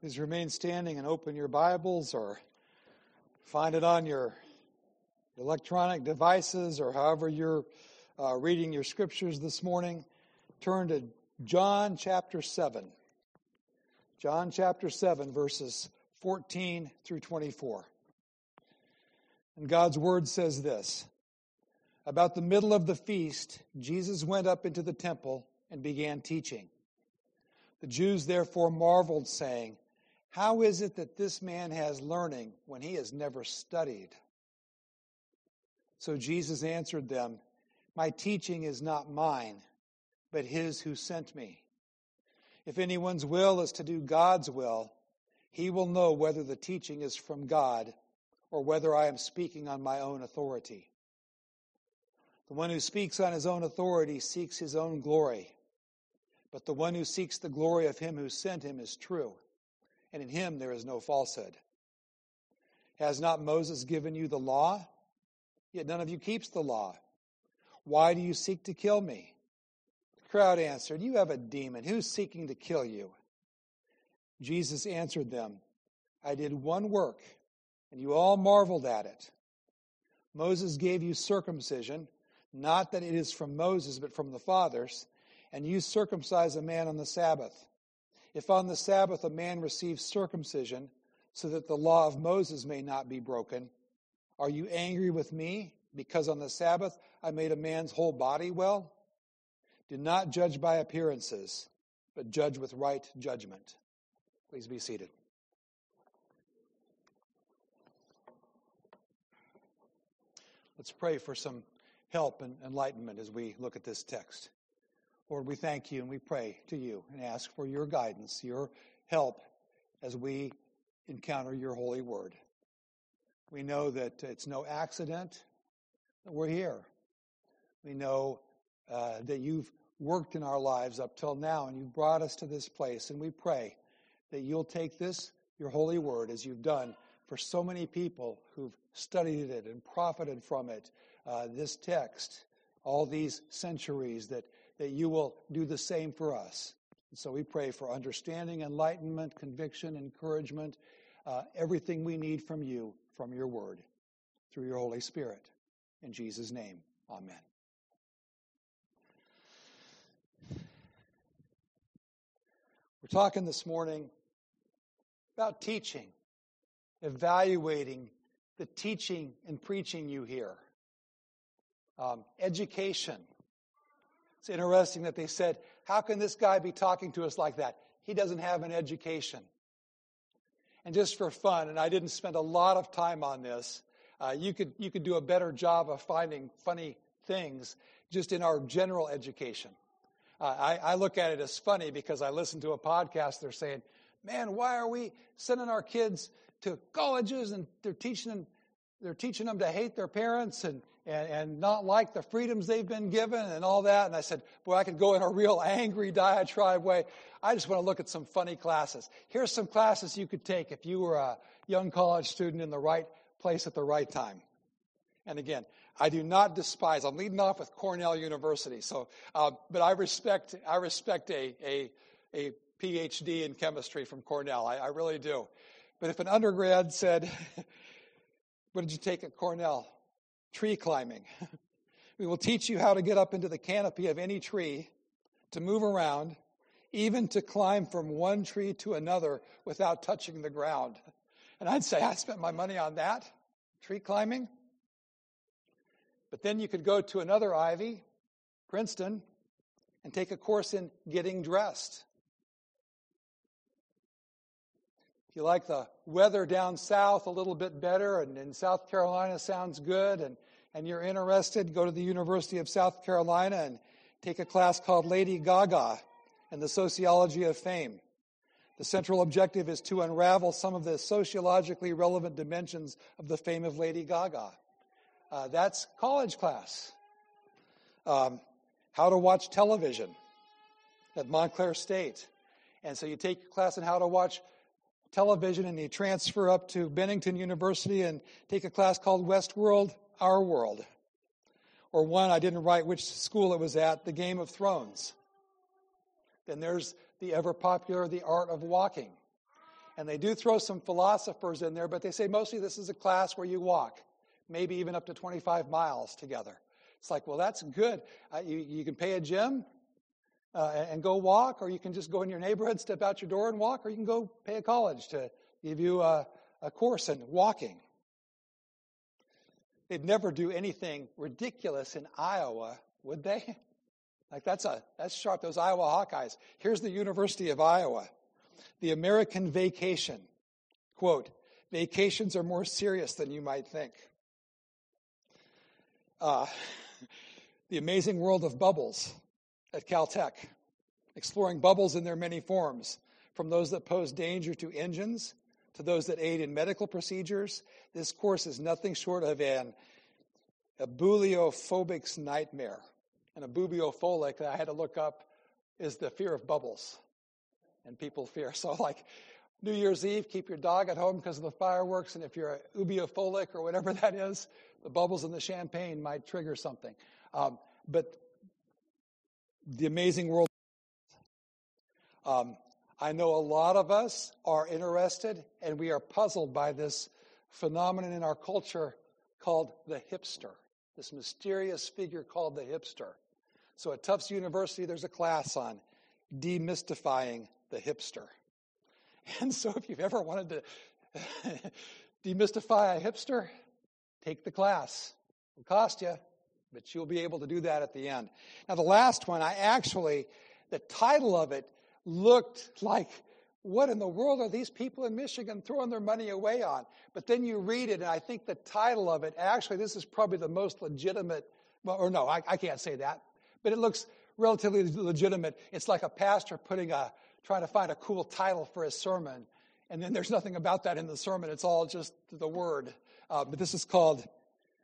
Please remain standing and open your Bibles or find it on your electronic devices or however you're uh, reading your scriptures this morning. Turn to John chapter 7. John chapter 7, verses 14 through 24. And God's word says this About the middle of the feast, Jesus went up into the temple and began teaching. The Jews therefore marveled, saying, how is it that this man has learning when he has never studied? So Jesus answered them, My teaching is not mine, but his who sent me. If anyone's will is to do God's will, he will know whether the teaching is from God or whether I am speaking on my own authority. The one who speaks on his own authority seeks his own glory, but the one who seeks the glory of him who sent him is true and in him there is no falsehood. Has not Moses given you the law? Yet none of you keeps the law. Why do you seek to kill me? The crowd answered, You have a demon. Who's seeking to kill you? Jesus answered them, I did one work, and you all marveled at it. Moses gave you circumcision, not that it is from Moses, but from the fathers, and you circumcise a man on the Sabbath. If on the Sabbath a man receives circumcision, so that the law of Moses may not be broken, are you angry with me because on the Sabbath I made a man's whole body well? Do not judge by appearances, but judge with right judgment. Please be seated. Let's pray for some help and enlightenment as we look at this text. Lord, we thank you and we pray to you and ask for your guidance, your help as we encounter your holy word. We know that it's no accident that we're here. We know uh, that you've worked in our lives up till now and you've brought us to this place. And we pray that you'll take this, your holy word, as you've done for so many people who've studied it and profited from it, uh, this text, all these centuries that that you will do the same for us. And so we pray for understanding, enlightenment, conviction, encouragement, uh, everything we need from you, from your word, through your Holy Spirit. In Jesus' name, amen. We're talking this morning about teaching, evaluating the teaching and preaching you hear, um, education it's interesting that they said, How can this guy be talking to us like that? He doesn't have an education. And just for fun, and I didn't spend a lot of time on this, uh, you, could, you could do a better job of finding funny things just in our general education. Uh, I, I look at it as funny because I listen to a podcast, they're saying, Man, why are we sending our kids to colleges and they're teaching them, they're teaching them to hate their parents and and, and not like the freedoms they've been given and all that. And I said, boy, I could go in a real angry diatribe way. I just want to look at some funny classes. Here's some classes you could take if you were a young college student in the right place at the right time. And again, I do not despise. I'm leading off with Cornell University, so uh, but I respect I respect a, a a PhD in chemistry from Cornell. I, I really do. But if an undergrad said, "What did you take at Cornell?" tree climbing. we will teach you how to get up into the canopy of any tree, to move around, even to climb from one tree to another without touching the ground. And I'd say, I spent my money on that, tree climbing. But then you could go to another Ivy, Princeton, and take a course in getting dressed. You like the weather down south a little bit better, and in South Carolina sounds good, and and you're interested, go to the University of South Carolina and take a class called Lady Gaga and the Sociology of Fame. The central objective is to unravel some of the sociologically relevant dimensions of the fame of Lady Gaga. Uh, that's college class. Um, how to watch television at Montclair State. And so you take your class on how to watch television and you transfer up to Bennington University and take a class called Westworld our world. Or one, I didn't write which school it was at, the Game of Thrones. Then there's the ever popular The Art of Walking. And they do throw some philosophers in there, but they say mostly this is a class where you walk, maybe even up to 25 miles together. It's like, well, that's good. Uh, you, you can pay a gym uh, and go walk, or you can just go in your neighborhood, step out your door and walk, or you can go pay a college to give you a, a course in walking. They'd never do anything ridiculous in Iowa, would they? Like that's a that's sharp. Those Iowa Hawkeyes. Here's the University of Iowa, the American Vacation. Quote: Vacations are more serious than you might think. Uh, the Amazing World of Bubbles at Caltech, exploring bubbles in their many forms, from those that pose danger to engines to those that aid in medical procedures. This course is nothing short of an abuliophobic's nightmare. And a bubulophobic that I had to look up is the fear of bubbles. And people fear. So, like New Year's Eve, keep your dog at home because of the fireworks. And if you're a ubiophilic or whatever that is, the bubbles in the champagne might trigger something. Um, but the amazing world. Um, I know a lot of us are interested and we are puzzled by this phenomenon in our culture called the hipster, this mysterious figure called the hipster. So at Tufts University, there's a class on demystifying the hipster. And so if you've ever wanted to demystify a hipster, take the class. It'll cost you, but you'll be able to do that at the end. Now, the last one, I actually, the title of it looked like, what in the world are these people in Michigan throwing their money away on? But then you read it, and I think the title of it, actually, this is probably the most legitimate, well, or no, I, I can't say that, but it looks relatively legitimate. It's like a pastor putting a, trying to find a cool title for his sermon, and then there's nothing about that in the sermon. It's all just the word. Uh, but this is called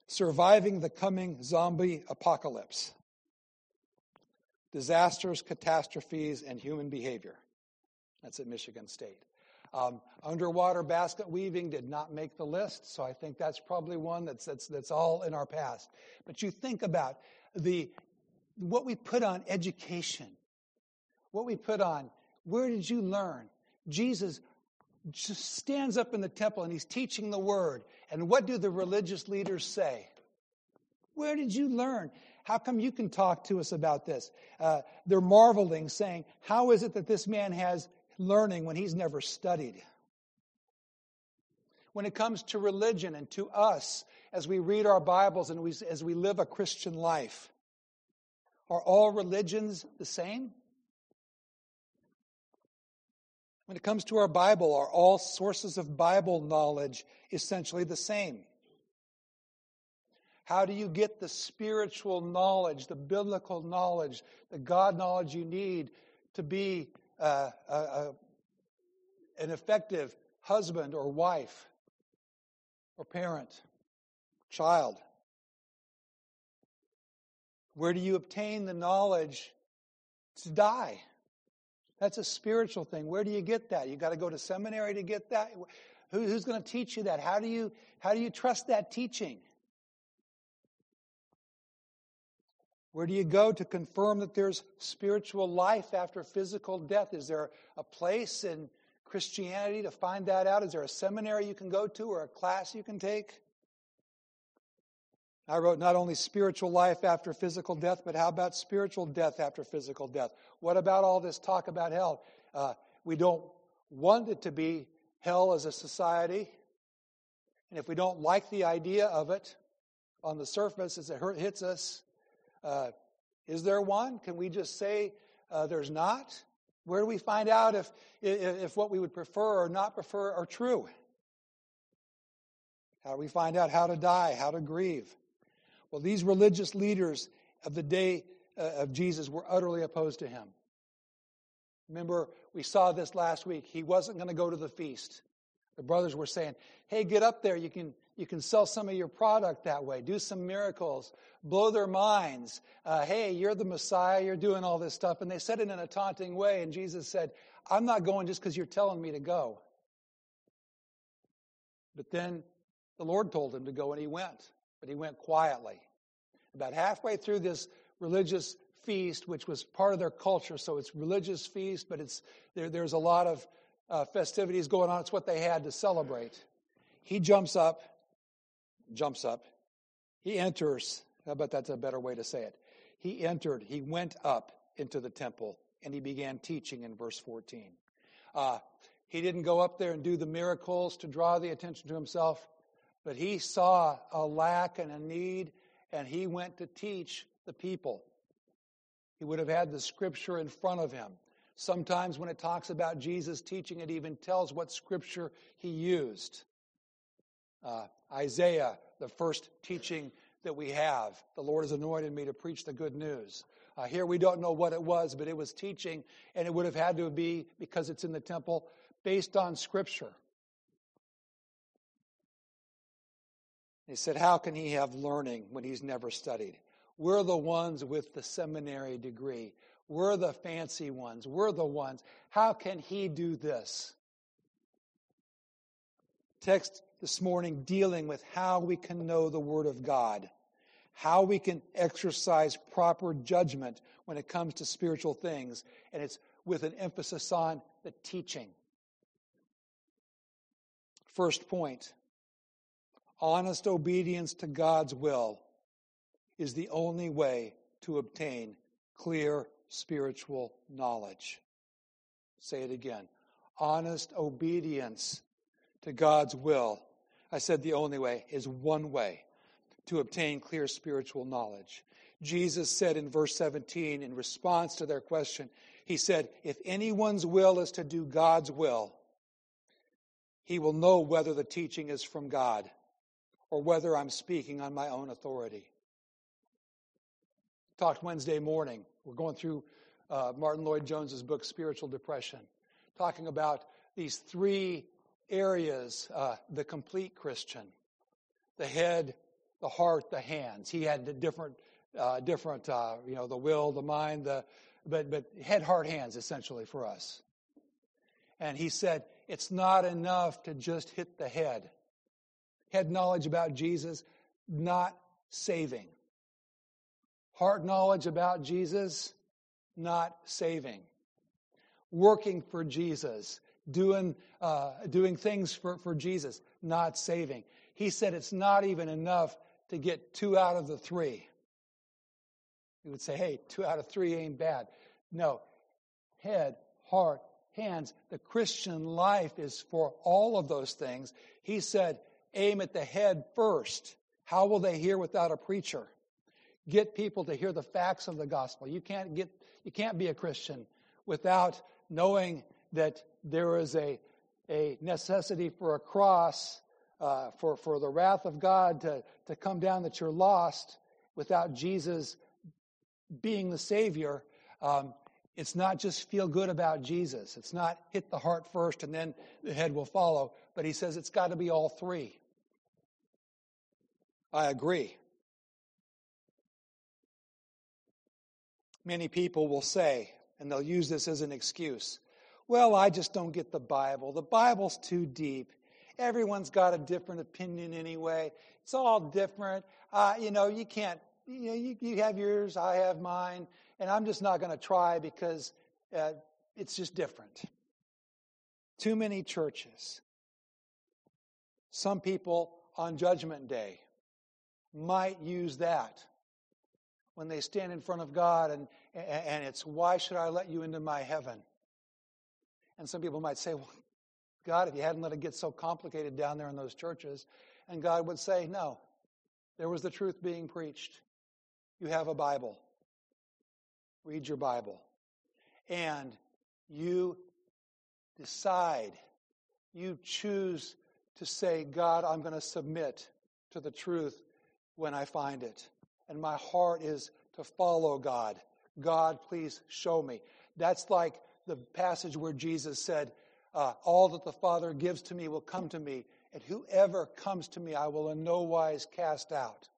Surviving the Coming Zombie Apocalypse disasters, catastrophes, and human behavior. That's at Michigan State. Um, underwater basket weaving did not make the list, so I think that's probably one that's, that's, that's all in our past. But you think about the, what we put on education, what we put on, where did you learn? Jesus just stands up in the temple and he's teaching the word. And what do the religious leaders say? Where did you learn? How come you can talk to us about this? Uh, they're marveling, saying, How is it that this man has learning when he's never studied? When it comes to religion and to us, as we read our Bibles and we, as we live a Christian life, are all religions the same? When it comes to our Bible, are all sources of Bible knowledge essentially the same? How do you get the spiritual knowledge, the biblical knowledge, the God knowledge you need to be uh, a, a, an effective husband or wife or parent, child? Where do you obtain the knowledge to die? That's a spiritual thing. Where do you get that? You got to go to seminary to get that. Who, who's going to teach you that? How do you how do you trust that teaching? Where do you go to confirm that there's spiritual life after physical death? Is there a place in Christianity to find that out? Is there a seminary you can go to or a class you can take? I wrote not only spiritual life after physical death, but how about spiritual death after physical death? What about all this talk about hell? Uh, we don't want it to be hell as a society. And if we don't like the idea of it on the surface as it hits us, uh, is there one? Can we just say uh, there's not? Where do we find out if, if, if what we would prefer or not prefer are true? How do we find out how to die, how to grieve? Well, these religious leaders of the day uh, of Jesus were utterly opposed to him. Remember, we saw this last week. He wasn't going to go to the feast. The brothers were saying, Hey, get up there. You can, you can sell some of your product that way, do some miracles, blow their minds. Uh, hey, you're the Messiah, you're doing all this stuff. And they said it in a taunting way. And Jesus said, I'm not going just because you're telling me to go. But then the Lord told him to go, and he went. But he went quietly. About halfway through this religious feast, which was part of their culture, so it's religious feast, but it's there, there's a lot of uh, festivities going on. It's what they had to celebrate. He jumps up, jumps up. He enters. I bet that's a better way to say it. He entered, he went up into the temple, and he began teaching in verse 14. Uh, he didn't go up there and do the miracles to draw the attention to himself, but he saw a lack and a need, and he went to teach the people. He would have had the scripture in front of him. Sometimes when it talks about Jesus teaching, it even tells what scripture he used. Uh, Isaiah, the first teaching that we have, the Lord has anointed me to preach the good news. Uh, here we don't know what it was, but it was teaching, and it would have had to be, because it's in the temple, based on Scripture. He said, How can he have learning when he's never studied? We're the ones with the seminary degree. We're the fancy ones. We're the ones. How can he do this? Text this morning dealing with how we can know the Word of God, how we can exercise proper judgment when it comes to spiritual things, and it's with an emphasis on the teaching. First point honest obedience to God's will is the only way to obtain clear spiritual knowledge. Say it again. Honest obedience to God's will. I said the only way is one way to obtain clear spiritual knowledge. Jesus said in verse 17, in response to their question, He said, If anyone's will is to do God's will, he will know whether the teaching is from God or whether I'm speaking on my own authority. Talked Wednesday morning. We're going through uh, Martyn Lloyd-Jones's book, Spiritual Depression, talking about these three areas uh, the complete Christian the head, the heart, the hands. He had the different, uh, different uh, you know, the will, the mind, the, but, but head, heart, hands, essentially, for us. And he said, it's not enough to just hit the head. Head knowledge about Jesus, not saving. Heart knowledge about Jesus, not saving. Working for Jesus, doing, uh, doing things for, for Jesus, not saving. He said it's not even enough to get two out of the three. You would say, hey, two out of three ain't bad. No. Head, heart, hands. The Christian life is for all of those things. He said, aim at the head first. How will they hear without a preacher? Get people to hear the facts of the gospel. You can't get, you can't be a Christian without knowing that there is a, a necessity for a cross, uh, for, for the wrath of God to, to come down that you're lost without Jesus being the Savior. Um, it's not just feel good about Jesus. It's not hit the heart first and then the head will follow. But he says it's got to be all three. I agree. Many people will say, and they'll use this as an excuse well, I just don't get the Bible. The Bible's too deep. Everyone's got a different opinion anyway. It's all different. Uh, you know, you can't, you, know, you, you have yours, I have mine and I'm just not going to try because uh, it's just different. Too many churches. Some people on Judgment Day might use that when they stand in front of God and, and it's, why should I let you into my heaven? And some people might say, well, God, if you hadn't let it get so complicated down there in those churches, and God would say, no, there was the truth being preached. You have a Bible read your Bible, and you decide, you choose to say, God, I'm going to submit to the truth when I find it. And my heart is to follow God. God, please show me. That's like the passage where Jesus said, uh, All that the Father gives to me will come to me, and whoever comes to me I will in no wise cast out.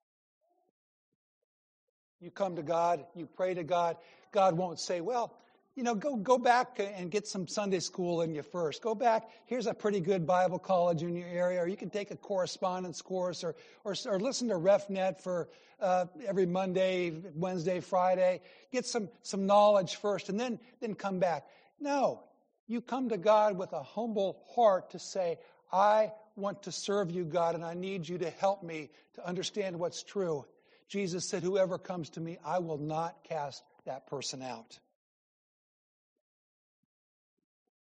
You come to God, you pray to God. God won't say, well, you know, go, go back and get some Sunday school in you first. Go back. Here's a pretty good Bible college in your area, or you can take a correspondence course, or, or, or listen to RefNet for uh, every Monday, Wednesday, Friday. Get some, some knowledge first, and then, then come back. No. You come to God with a humble heart to say, I want to serve you, God, and I need you to help me to understand what's true. Jesus said, Whoever comes to me, I will not cast that person out.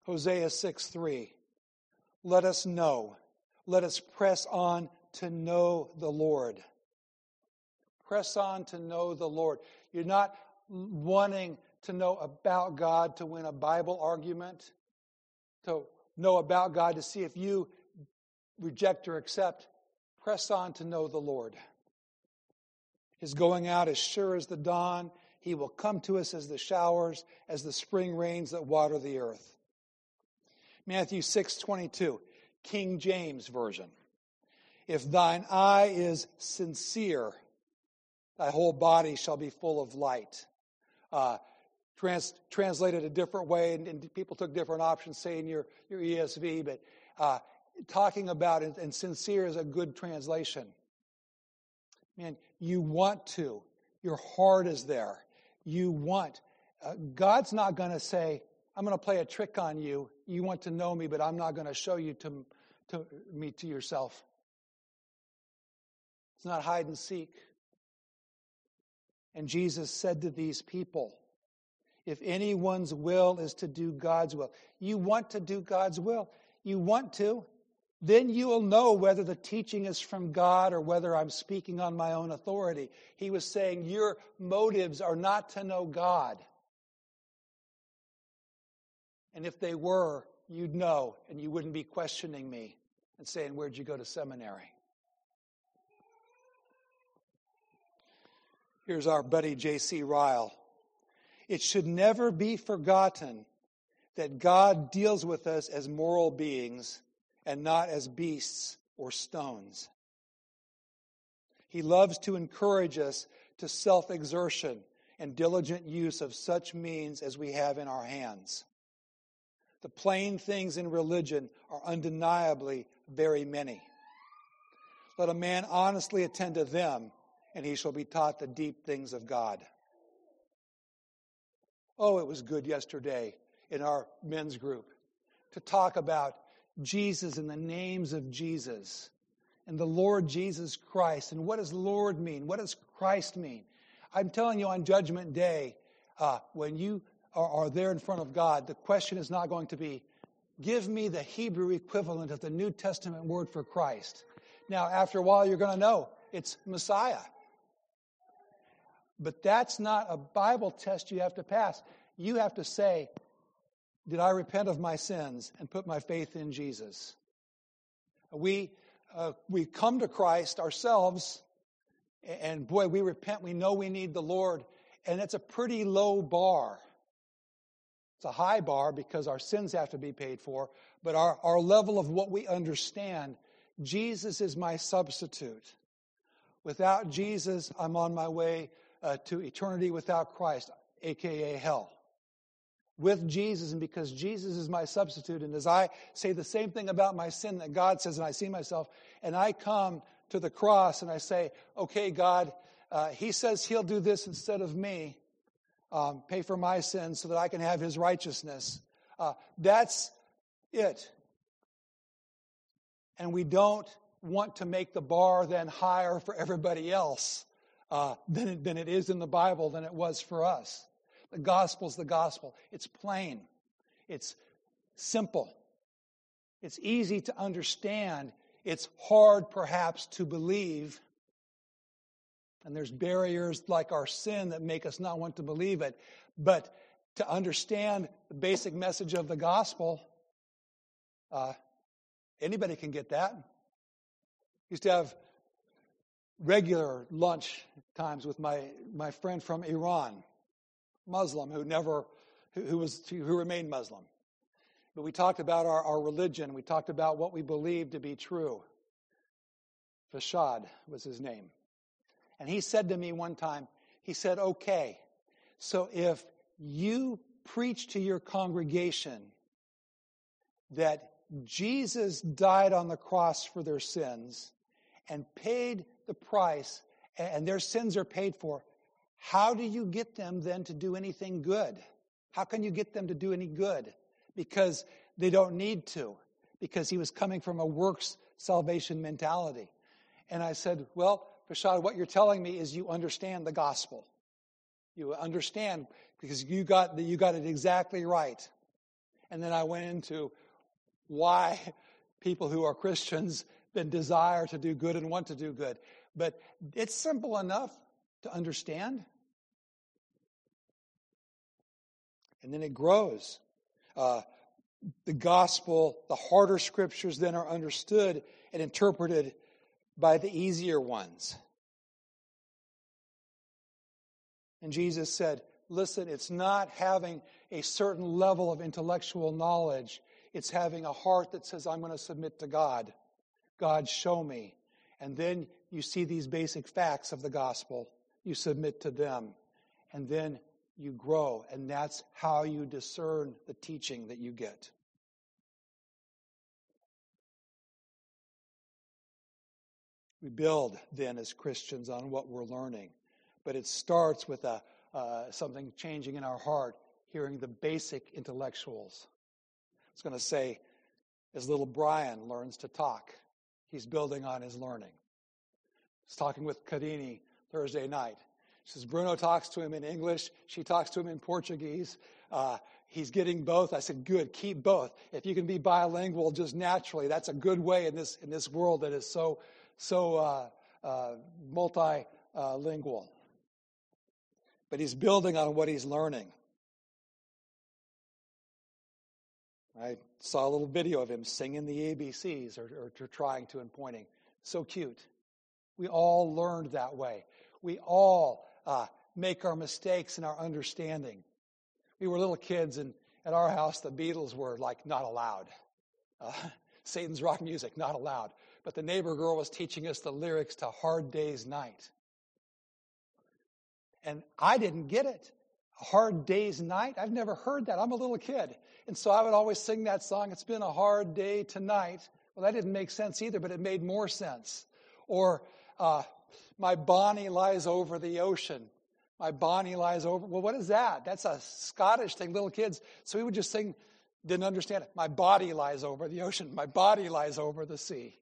Hosea 6 3. Let us know. Let us press on to know the Lord. Press on to know the Lord. You're not wanting to know about God to win a Bible argument, to know about God to see if you reject or accept. Press on to know the Lord. His going out as sure as the dawn. He will come to us as the showers, as the spring rains that water the earth. Matthew 6 22, King James Version. If thine eye is sincere, thy whole body shall be full of light. Uh, trans, translated a different way, and, and, people took different options, saying your, your ESV, but uh, talking about it, and sincere is a good translation. Man, you want to. Your heart is there. You want. Uh, God's not going to say, I'm going to play a trick on you. You want to know me, but I'm not going to show you to, to me to yourself. It's not hide and seek. And Jesus said to these people, if anyone's will is to do God's will, you want to do God's will, you want to, then you will know whether the teaching is from God or whether I'm speaking on my own authority. He was saying, Your motives are not to know God. And if they were, you'd know, and you wouldn't be questioning me and saying, Where'd you go to seminary? Here's our buddy J.C. Ryle. It should never be forgotten that God deals with us as moral beings and not as beasts or stones. He loves to encourage us to self exertion and diligent use of such means as we have in our hands. The plain things in religion are undeniably very many. Let a man honestly attend to them, and he shall be taught the deep things of God. Oh, it was good yesterday in our men's group to talk about Jesus and the names of Jesus and the Lord Jesus Christ. And what does Lord mean? What does Christ mean? I'm telling you on Judgment Day, uh, when you are, are there in front of God, the question is not going to be, give me the Hebrew equivalent of the New Testament word for Christ. Now, after a while, you're going to know it's Messiah. But that's not a Bible test you have to pass. You have to say, did I repent of my sins and put my faith in Jesus? We, uh, we come to Christ ourselves, and boy, we repent. We know we need the Lord, and it's a pretty low bar. It's a high bar because our sins have to be paid for, but our, our level of what we understand Jesus is my substitute. Without Jesus, I'm on my way uh, to eternity without Christ, aka hell with Jesus and because Jesus is my substitute. And as I say the same thing about my sin that God says, and I see myself, and I come to the cross and I say, okay, God, uh, He says He'll do this instead of me, um, pay for my sins so that I can have His righteousness. Uh, that's it. And we don't want to make the bar then higher for everybody else uh, than, it, than it is in the Bible than it was for us. The gospel is the gospel. It's plain, it's simple, it's easy to understand. It's hard, perhaps, to believe. And there's barriers like our sin that make us not want to believe it. But to understand the basic message of the gospel, uh, anybody can get that. Used to have regular lunch times with my, my friend from Iran. Muslim who never, who, was, who remained Muslim. But we talked about our, our religion. We talked about what we believed to be true. Farshad was his name. And he said to me one time, he said, okay, so if you preach to your congregation that Jesus died on the cross for their sins and paid the price, and their sins are paid for, how do you get them then to do anything good? How can you get them to do any good? because they don't need to, because he was coming from a works salvation mentality. And I said, Well, Farshad, what you're telling me is you understand the gospel. You understand because you got, you got it exactly right. And then I went into why people who are Christians then desire to do good and want to do good. But it's simple enough to understand. And then it grows. Uh, the gospel, the harder scriptures then are understood and interpreted by the easier ones. And Jesus said, Listen, it's not having a certain level of intellectual knowledge, it's having a heart that says, I'm going to submit to God. God, show me. And then you see these basic facts of the gospel, you submit to them, and then you grow. And that's how you discern the teaching that you get. We build then as Christians on what we're learning, but it starts with a, uh, something changing in our heart, hearing the basic intellectuals. It's going to say, as little Brian learns to talk, he's building on his learning. Was talking with Kadini Thursday night. She says, Bruno talks to him in English, she talks to him in Portuguese. Uh, he's getting both. I said, good, keep both. If you can be bilingual just naturally, that's a good way in this, in this world that is so so uh, uh, multilingual. But he's building on what he's learning. I saw a little video of him singing the ABCs or, or, trying to and pointing. So cute. We all learned that way. We all uh, make our mistakes in our understanding. We were little kids, and at our house, the Beatles were like not allowed. Uh, Satan's rock music, not allowed but the neighbor girl was teaching us the lyrics to Hard Day's Night. And I didn't get it. Hard day's night? I've never heard that. I'm a little kid. And so I would always sing that song, It's been a hard day tonight. Well, that didn't make sense either, but it made more sense. Or, uh, My Bonnie lies over the ocean. My Bonnie lies over. Well, what is that? That's a Scottish thing, little kids. So we would just sing, didn't understand it. My body lies over the ocean. My body lies over the sea.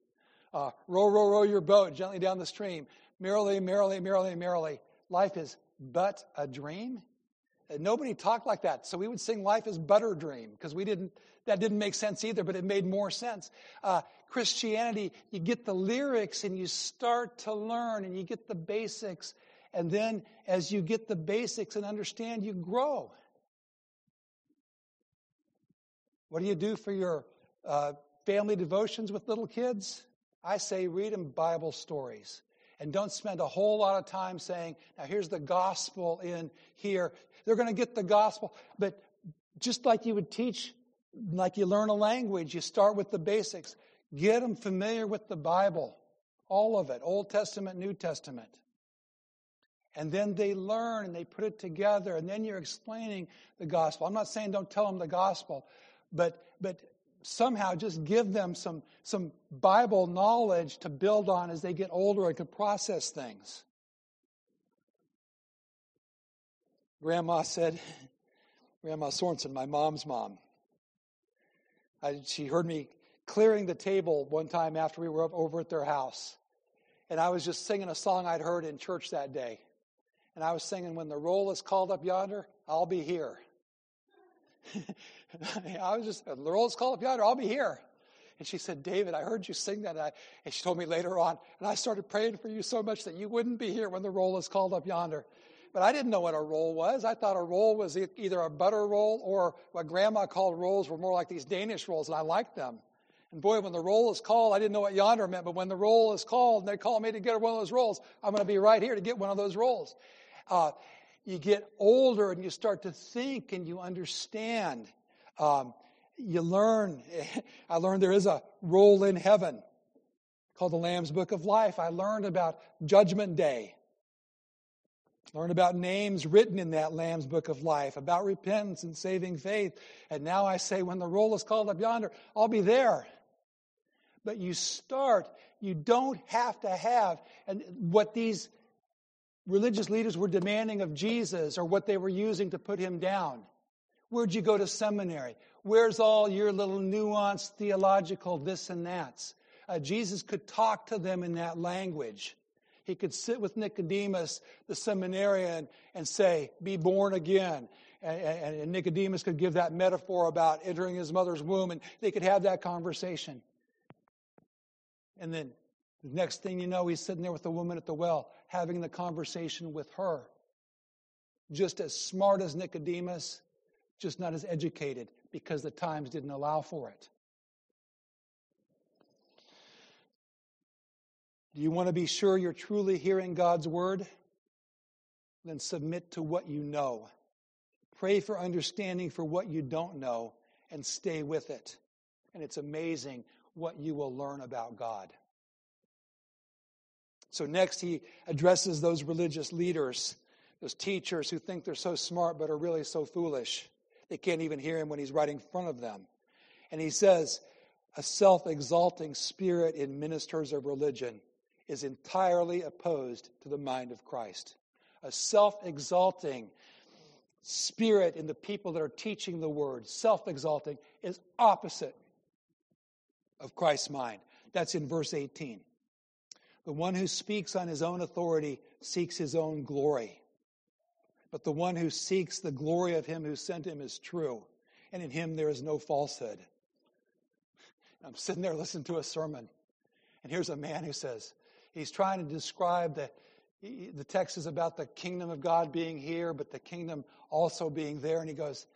Uh, row, row, row your boat gently down the stream. Merrily, merrily, merrily, merrily. Life is but a dream. And nobody talked like that. So we would sing Life is but a dream because we didn't, that didn't make sense either, but it made more sense. Uh, Christianity, you get the lyrics and you start to learn and you get the basics. And then as you get the basics and understand, you grow. What do you do for your uh, family devotions with little kids? I say read them Bible stories. And don't spend a whole lot of time saying, now here's the gospel in here. They're going to get the gospel. But just like you would teach, like you learn a language, you start with the basics. Get them familiar with the Bible, all of it, Old Testament, New Testament. And then they learn and they put it together, and then you're explaining the gospel. I'm not saying don't tell them the gospel, but, but somehow just give them some, some Bible knowledge to build on as they get older and can process things. Grandma said, Grandma Sorensen, my mom's mom, I, she heard me clearing the table one time after we were over at their house. And I was just singing a song I'd heard in church that day. And I was singing, When the roll is called up yonder, I'll be here. I was just, the roll's called up yonder, I'll be here. And she said, David, I heard you sing that. And, I, and she told me later on, and I started praying for you so much that you wouldn't be here when the roll is called up yonder. But I didn't know what a roll was. I thought a roll was either a butter roll or what grandma called rolls were more like these Danish rolls, and I liked them. And boy, when the roll is called, I didn't know what yonder meant, but when the roll is called and they call me to get one of those rolls, I'm going to be right here to get one of those rolls. Uh, you get older and you start to think and you understand. Um, you learn. I learned there is a roll in heaven called the Lamb's Book of Life. I learned about Judgment Day. Learned about names written in that Lamb's Book of Life, about repentance and saving faith. And now I say, when the roll is called up yonder, I'll be there. But you start, you don't have to have, and what these religious leaders were demanding of Jesus or what they were using to put him down Where'd you go to seminary? Where's all your little nuanced theological this and that's? Uh, Jesus could talk to them in that language. He could sit with Nicodemus, the seminarian, and say, Be born again. And, and, and Nicodemus could give that metaphor about entering his mother's womb, and they could have that conversation. And then the next thing you know, he's sitting there with the woman at the well, having the conversation with her. Just as smart as Nicodemus, just not as educated because the times didn't allow for it. Do you want to be sure you're truly hearing God's word? Then submit to what you know. Pray for understanding for what you don't know and stay with it. And it's amazing what you will learn about God. So, next, he addresses those religious leaders, those teachers who think they're so smart but are really so foolish. They can't even hear him when he's right in front of them. And he says, A self exalting spirit in ministers of religion is entirely opposed to the mind of Christ. A self exalting spirit in the people that are teaching the word, self exalting, is opposite of Christ's mind. That's in verse 18. The one who speaks on his own authority seeks his own glory. But the one who seeks the glory of him who sent him is true, and in him there is no falsehood. I'm sitting there listening to a sermon, and here's a man who says, he's trying to describe the, the text is about the kingdom of God being here, but the kingdom also being there. And he goes,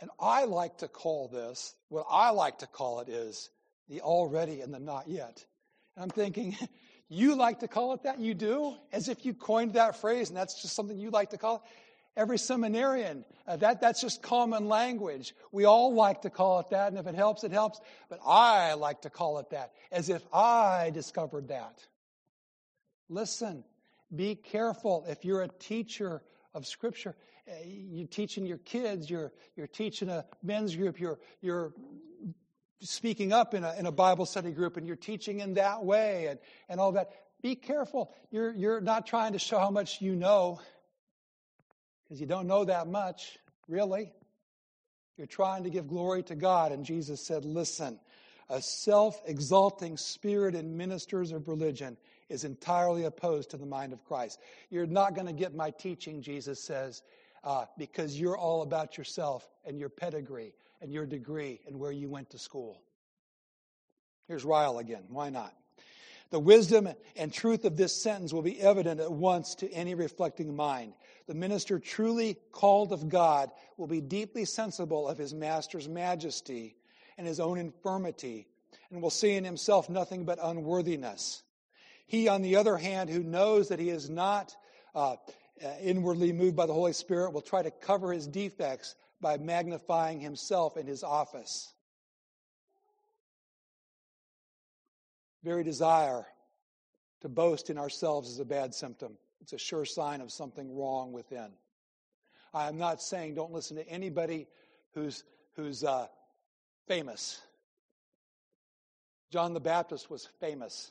and I like to call this, what I like to call it is the already and the not yet. And I'm thinking, you like to call it that? You do? As if you coined that phrase and that's just something you like to call it? Every seminarian, uh, that, that's just common language. We all like to call it that, and if it helps, it helps. But I like to call it that, as if I discovered that. Listen, be careful if you're a teacher of Scripture. Uh, you're teaching your kids, you're, you're teaching a men's group, you're, you're speaking up in a, in a Bible study group, and you're teaching in that way and, and all that. Be careful. You're, you're not trying to show how much you know because you don't know that much, really. You're trying to give glory to God. And Jesus said, Listen, a self exalting spirit in ministers of religion is entirely opposed to the mind of Christ. You're not going to get my teaching, Jesus says, uh, because you're all about yourself and your pedigree and your degree and where you went to school. Here's Ryle again. Why not? The wisdom and truth of this sentence will be evident at once to any reflecting mind. The minister truly called of God will be deeply sensible of his master's majesty and his own infirmity, and will see in himself nothing but unworthiness. He, on the other hand, who knows that he is not uh, uh, inwardly moved by the Holy Spirit, will try to cover his defects by magnifying himself in his office. Very desire to boast in ourselves is a bad symptom. It's a sure sign of something wrong within. I am not saying don't listen to anybody who's, who's uh, famous. John the Baptist was famous.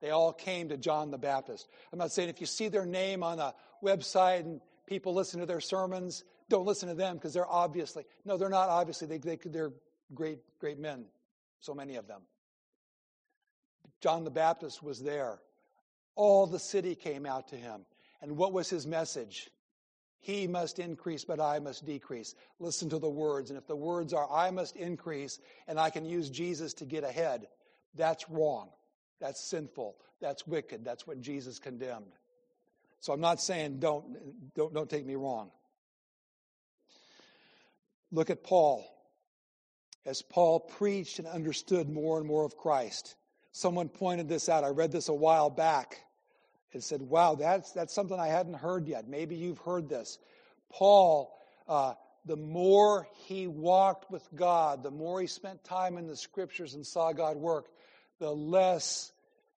They all came to John the Baptist. I'm not saying if you see their name on a website and people listen to their sermons, don't listen to them because they're obviously, no, they're not obviously. They, they, they're great, great men, so many of them. John the Baptist was there. All the city came out to him. And what was his message? He must increase, but I must decrease. Listen to the words. And if the words are, I must increase, and I can use Jesus to get ahead, that's wrong. That's sinful. That's wicked. That's what Jesus condemned. So I'm not saying don't, don't, don't take me wrong. Look at Paul. As Paul preached and understood more and more of Christ, someone pointed this out. I read this a while back and said, Wow, that's, that's something I hadn't heard yet. Maybe you've heard this. Paul, uh, the more he walked with God, the more he spent time in the scriptures and saw God work, the less,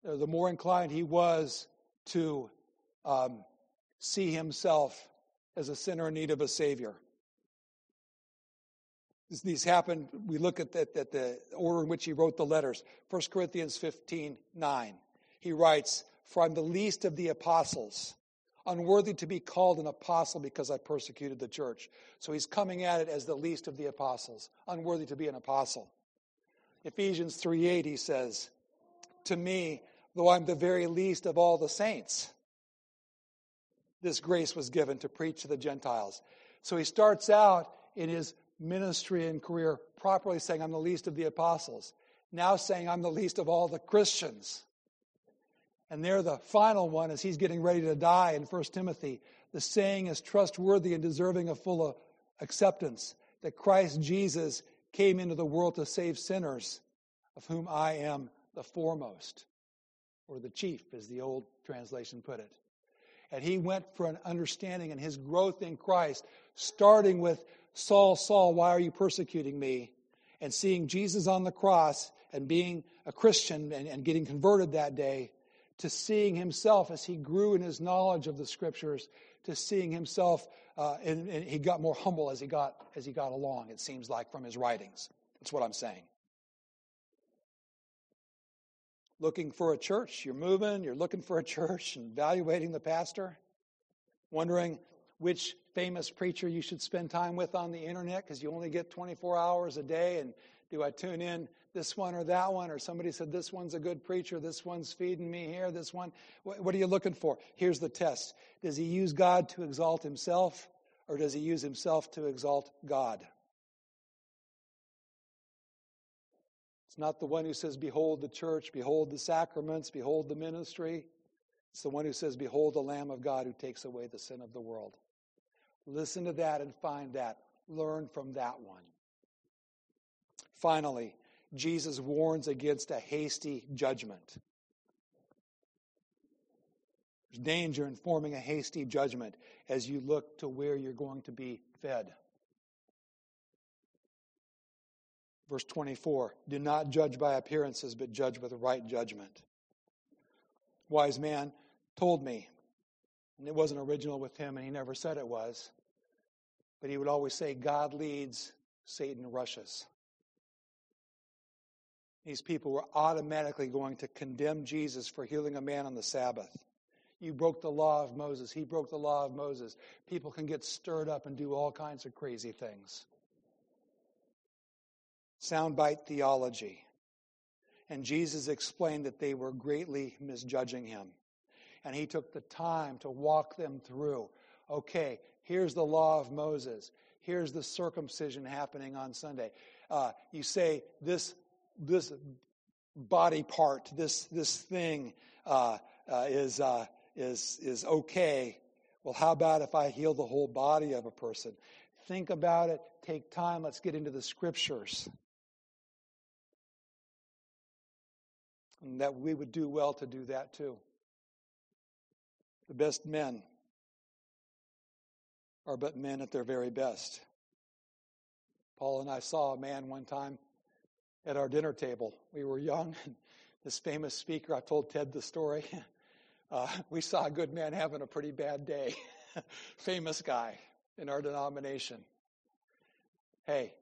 uh, the more inclined he was to um, see himself as a sinner in need of a Savior. These happened, we look at, the, at the order in which he wrote the letters. 1 Corinthians 15 9. He writes, For I'm the least of the apostles. unworthy to be called an apostle because I persecuted the church. So he's coming at it as the least of the apostles, unworthy to be an apostle. Ephesians 3 8, he says, To me, though I'm the very least of all the saints, this grace was given to preach to the Gentiles. So he starts out in his ministry and career properly saying, I'm the least of the apostles. Now saying, I'm the least of all the Christians. And there, the final one, as he's getting ready to die in 1 Timothy, the saying is trustworthy and deserving of full acceptance that Christ Jesus came into the world to save sinners, of whom I am the foremost, or the chief, as the old translation put it. And he went for an understanding and his growth in Christ, starting with Saul, Saul, why are you persecuting me? And seeing Jesus on the cross and being a Christian and, and getting converted that day, to seeing himself as he grew in his knowledge of the scriptures, to seeing himself, uh, and, and he got more humble as he got as he got along. It seems like from his writings. That's what I'm saying. Looking for a church, you're moving, you're looking for a church and evaluating the pastor, wondering which famous preacher you should spend time with on the internet because you only get 24 hours a day. And do I tune in this one or that one? Or somebody said, this one's a good preacher, this one's feeding me here, this one. What are you looking for? Here's the test Does he use God to exalt himself, or does he use himself to exalt God? It's not the one who says, Behold the church, behold the sacraments, behold the ministry. It's the one who says, Behold the Lamb of God who takes away the sin of the world. Listen to that and find that. Learn from that one. Finally, Jesus warns against a hasty judgment. There's danger in forming a hasty judgment as you look to where you're going to be fed. Verse 24 Do not judge by appearances, but judge with right judgment. Wise man told me, and it wasn't original with him, and he never said it was. But he would always say, God leads, Satan rushes. These people were automatically going to condemn Jesus for healing a man on the Sabbath. You broke the law of Moses. He broke the law of Moses. People can get stirred up and do all kinds of crazy things. Soundbite theology. And Jesus explained that they were greatly misjudging him. And he took the time to walk them through okay, Here's the law of Moses. Here's the circumcision happening on Sunday. Uh, you say this this body part, this this thing uh, uh, is uh, is is okay. Well, how about if I heal the whole body of a person? Think about it. Take time. Let's get into the scriptures. And that we would do well to do that too. The best men are but men at their very best. Paul and I saw a man one time at our dinner table. We were young, and this famous speaker, I told Ted the story. Uh, we saw a good man having a pretty bad day. famous guy in our denomination. Hey,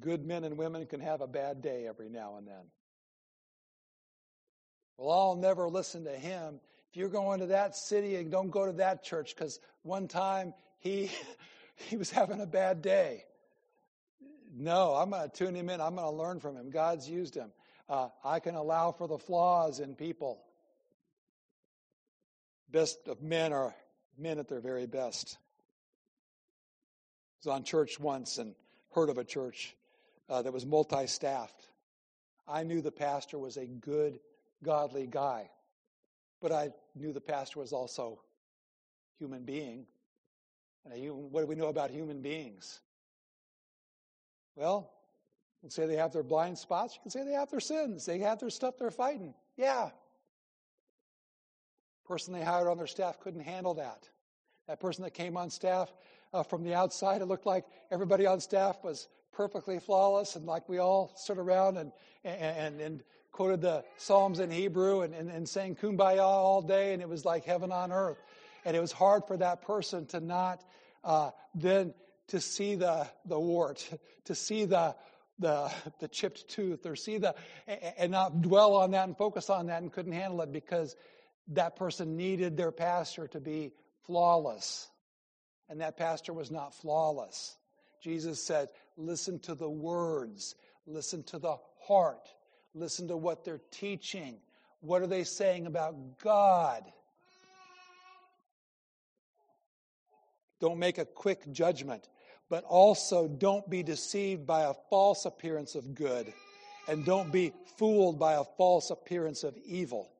good men and women can have a bad day every now and then. Well, I'll never listen to him if you're going to that city, and don't go to that church because one time he he was having a bad day. No, I'm going to tune him in. I'm going to learn from him. God's used him. Uh, I can allow for the flaws in people. Best of men are men at their very best. I was on church once and heard of a church uh, that was multi staffed. I knew the pastor was a good, godly guy. But I knew the pastor was also human being. And what do we know about human beings? Well, you can say they have their blind spots. You can say they have their sins. They have their stuff they're fighting. Yeah. Person they hired on their staff couldn't handle that. That person that came on staff uh, from the outside, it looked like everybody on staff was perfectly flawless and like we all stood around and, and, and quoted the Psalms in Hebrew and, and, and sang kumbaya all day, and it was like heaven on earth. And it was hard for that person to not uh, then to see the, the wart, to see the, the, the chipped tooth, or see the, and not dwell on that and focus on that and couldn't handle it because that person needed their pastor to be flawless. And that pastor was not flawless. Jesus said, listen to the words, listen to the heart, listen to what they're teaching. What are they saying about God? Don't make a quick judgment, but also don't be deceived by a false appearance of good, and don't be fooled by a false appearance of evil.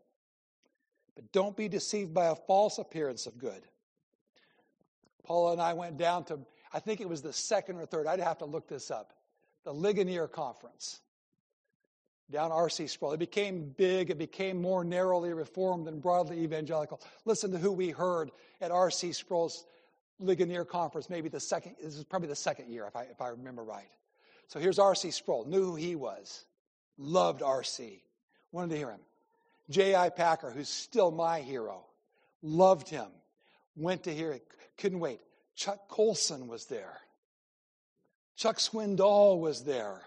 But don't be deceived by a false appearance of good. Paula and I went down to, I think it was the second or third, I'd have to look this up, the Ligonier Conference down R.C. Sproul. It became big, it became more narrowly reformed than broadly evangelical. Listen to who we heard at R.C. Sproul's Ligonier Conference, maybe the second, this is probably the second year, if I, if I remember right. So here's R.C. Sproul, knew who he was, loved R.C., wanted to hear him. J.I. Packer, who's still my hero, loved him, went to hear it, couldn't wait. Chuck Colson was there. Chuck Swindoll was there.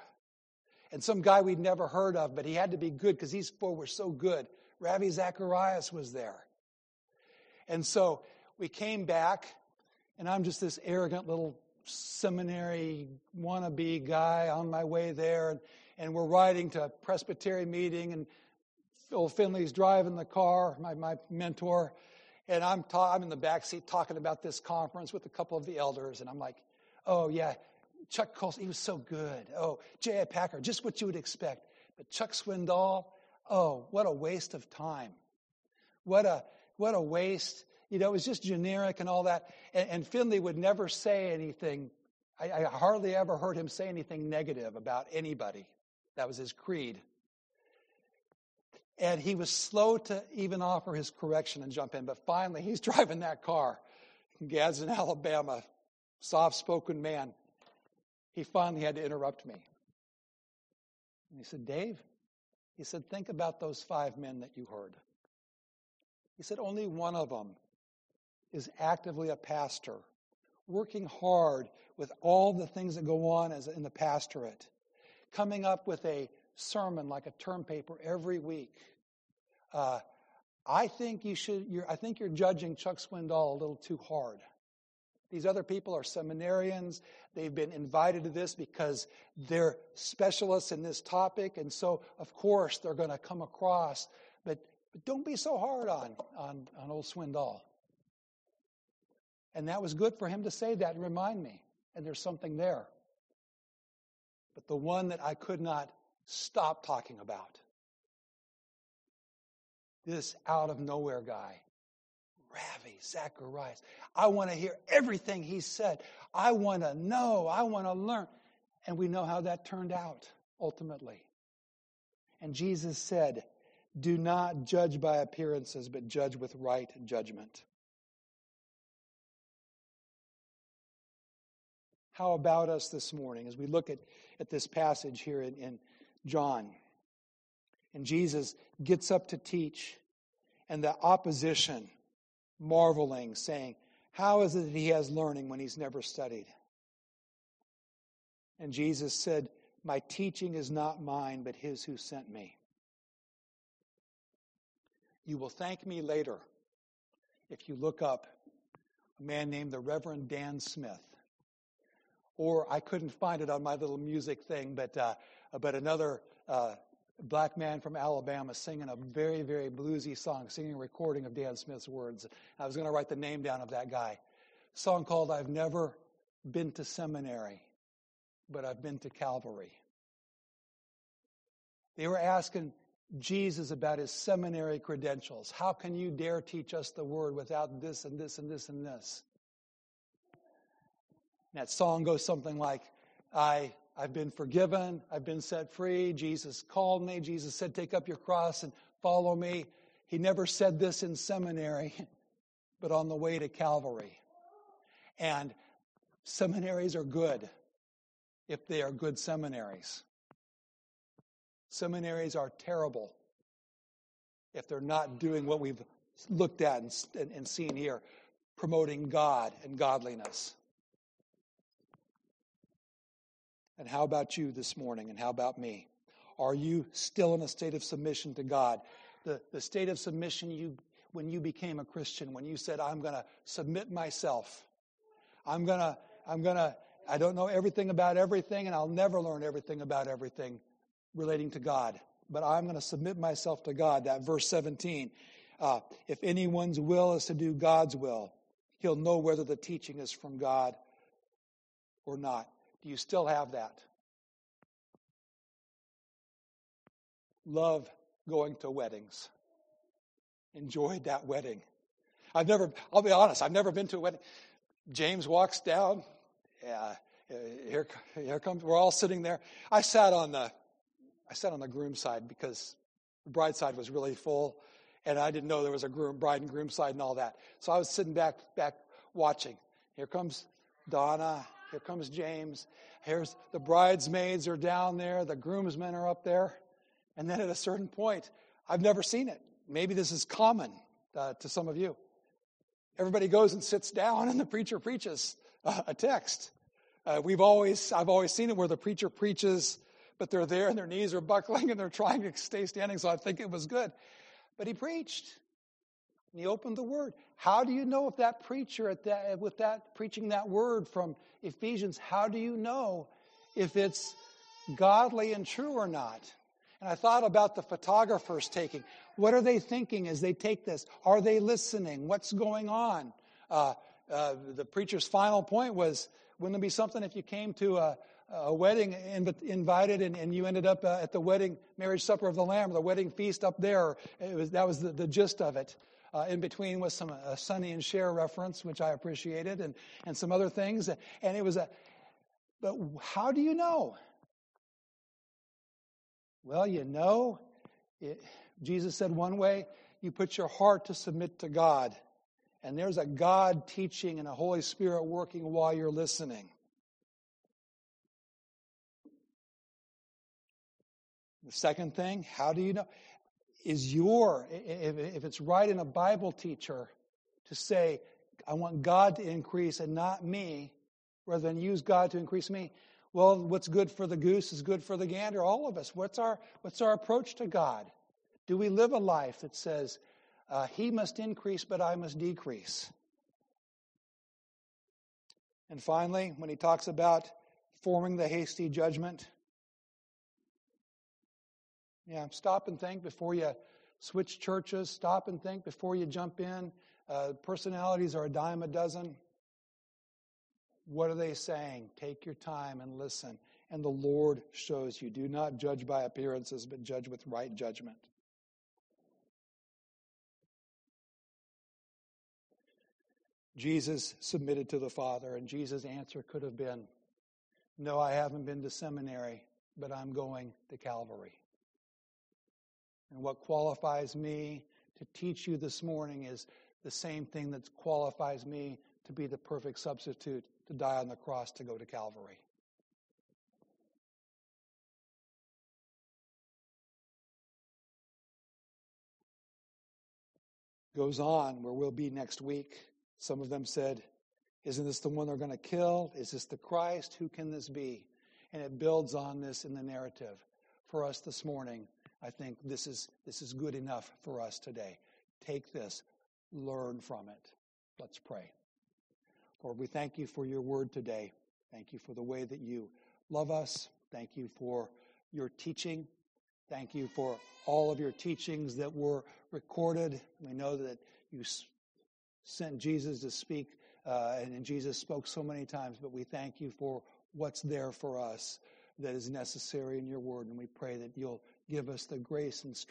And some guy we'd never heard of, but he had to be good because these four were so good. Ravi Zacharias was there. And so we came back, and I'm just this arrogant little seminary wannabe guy on my way there. And, and we're riding to a Presbyterian meeting, and Phil Finley's driving the car, my, my mentor. And I'm, ta- I'm in the back seat talking about this conference with a couple of the elders. And I'm like, oh, yeah, Chuck Colson, he was so good. Oh, J.I. Packer, just what you would expect. But Chuck Swindoll, oh, what a waste of time. What a, what a waste. You know, it was just generic and all that. And, and Finley would never say anything. I, I hardly ever heard him say anything negative about anybody. That was his creed. And he was slow to even offer his correction and jump in. But finally, he's driving that car Gadsden, Alabama, soft spoken man he finally had to interrupt me. And he said, Dave, he said, think about those five men that you heard. He said, only one of them is actively a pastor, working hard with all the things that go on as in the pastorate, coming up with a sermon like a term paper every week. Uh, I think you should. I think you're judging Chuck Swindoll a little too hard. These other people are seminarians. They've been invited to this because they're specialists in this topic. And so, of course, they're going to come across. But, but don't be so hard on, on, on old Swindoll. And that was good for him to say that and remind me. And there's something there. But the one that I could not stop talking about this out of nowhere guy Ravi Zacharias. I want to hear everything he said. I want to know. I want to learn. And we know how that turned out ultimately. And Jesus said, Do not judge by appearances, but judge with right judgment. How about us this morning as we look at, at this passage here in, in John? And Jesus gets up to teach, and the opposition marveling, saying, How is it that he has learning when he's never studied? And Jesus said, My teaching is not mine, but his who sent me. You will thank me later if you look up a man named the Reverend Dan Smith. Or I couldn't find it on my little music thing, but, uh, but another uh, black man from Alabama singing a very, very bluesy song, singing a recording of Dan Smith's words. I was going to write the name down of that guy. A song called I've Never Been to Seminary, but I've Been to Calvary. They were asking Jesus about his seminary credentials. How can you dare teach us the word without this and this and this and this? And that song goes something like, I I've been forgiven. I've been set free. Jesus called me. Jesus said, Take up your cross and follow me. He never said this in seminary, but on the way to Calvary. And seminaries are good if they are good seminaries. Seminaries are terrible if they're not doing what we've looked at and, and seen here promoting God and godliness. And how about you this morning? And how about me? Are you still in a state of submission to God? The, the state of submission you when you became a Christian, when you said, I'm going to submit myself. I'm going to, I'm going to, I don't know everything about everything, and I'll never learn everything about everything relating to God. But I'm going to submit myself to God. That verse 17. Uh, if anyone's will is to do God's will, he'll know whether the teaching is from God or not. Do you still have that? Love going to weddings. Enjoyed that wedding. I've never, I'll be honest, I've never been to a wedding. James walks down. Yeah, eh, here, here comes, we're all sitting there. I sat on the, I sat on the groom side because the bride side was really full and I didn't know there was a groom, bride and groom side and all that. So I was sitting back, back watching. Here comes Donna. Here comes James. Here's the bridesmaids are down there. The groomsmen are up there. And then at a certain point, I've never seen it. Maybe this is common uh, to some of you. Everybody goes and sits down, and the preacher preaches uh, a text. Uh, we've always, I've always seen it where the preacher preaches, but they're there and their knees are buckling and they're trying to stay standing. So I think it was good. But he preached. And he opened the word. How do you know if that preacher at that, with that preaching that word from Ephesians, how do you know if it's godly and true or not? And I thought about the photographers taking. What are they thinking as they take this? Are they listening? What's going on? Uh, uh, the preacher's final point was wouldn't it be something if you came to a, a wedding invited and, and, you ended up uh, at the wedding marriage supper of the lamb the wedding feast up there was, that was the, the gist of it uh, in between was some uh, Sonny and Cher reference, which I appreciated, and, and some other things. And it was a, but how do you know? Well, you know, it, Jesus said one way, you put your heart to submit to God. And there's a God teaching and a Holy Spirit working while you're listening. The second thing, how do you know? Is your, if it's right in a Bible teacher to say, I want God to increase and not me, rather than use God to increase me. Well, what's good for the goose is good for the gander, all of us. What's our, what's our approach to God? Do we live a life that says, uh, He must increase, but I must decrease? And finally, when he talks about forming the hasty judgment, yeah, stop and think before you switch churches. Stop and think before you jump in. Uh, personalities are a dime a dozen. What are they saying? Take your time and listen. And the Lord shows you. Do not judge by appearances, but judge with right judgment. Jesus submitted to the Father, and Jesus' answer could have been, No, I haven't been to seminary, but I'm going to Calvary. And what qualifies me to teach you this morning is the same thing that qualifies me to be the perfect substitute to die on the cross to go to Calvary. Goes on where we'll be next week. Some of them said, Isn't this the one they're going to kill? Is this the Christ? Who can this be? And it builds on this in the narrative for us this morning. I think this is, this is good enough for us today. Take this, learn from it. Let's pray. Lord, we thank you for your word today. Thank you for the way that you love us. Thank you for your teaching. Thank you for all of your teachings that were recorded. We know that you sent Jesus to speak, uh, and Jesus spoke so many times, but we thank you for what's there for us that is necessary in your word. And we pray that you'll give us the grace and strength.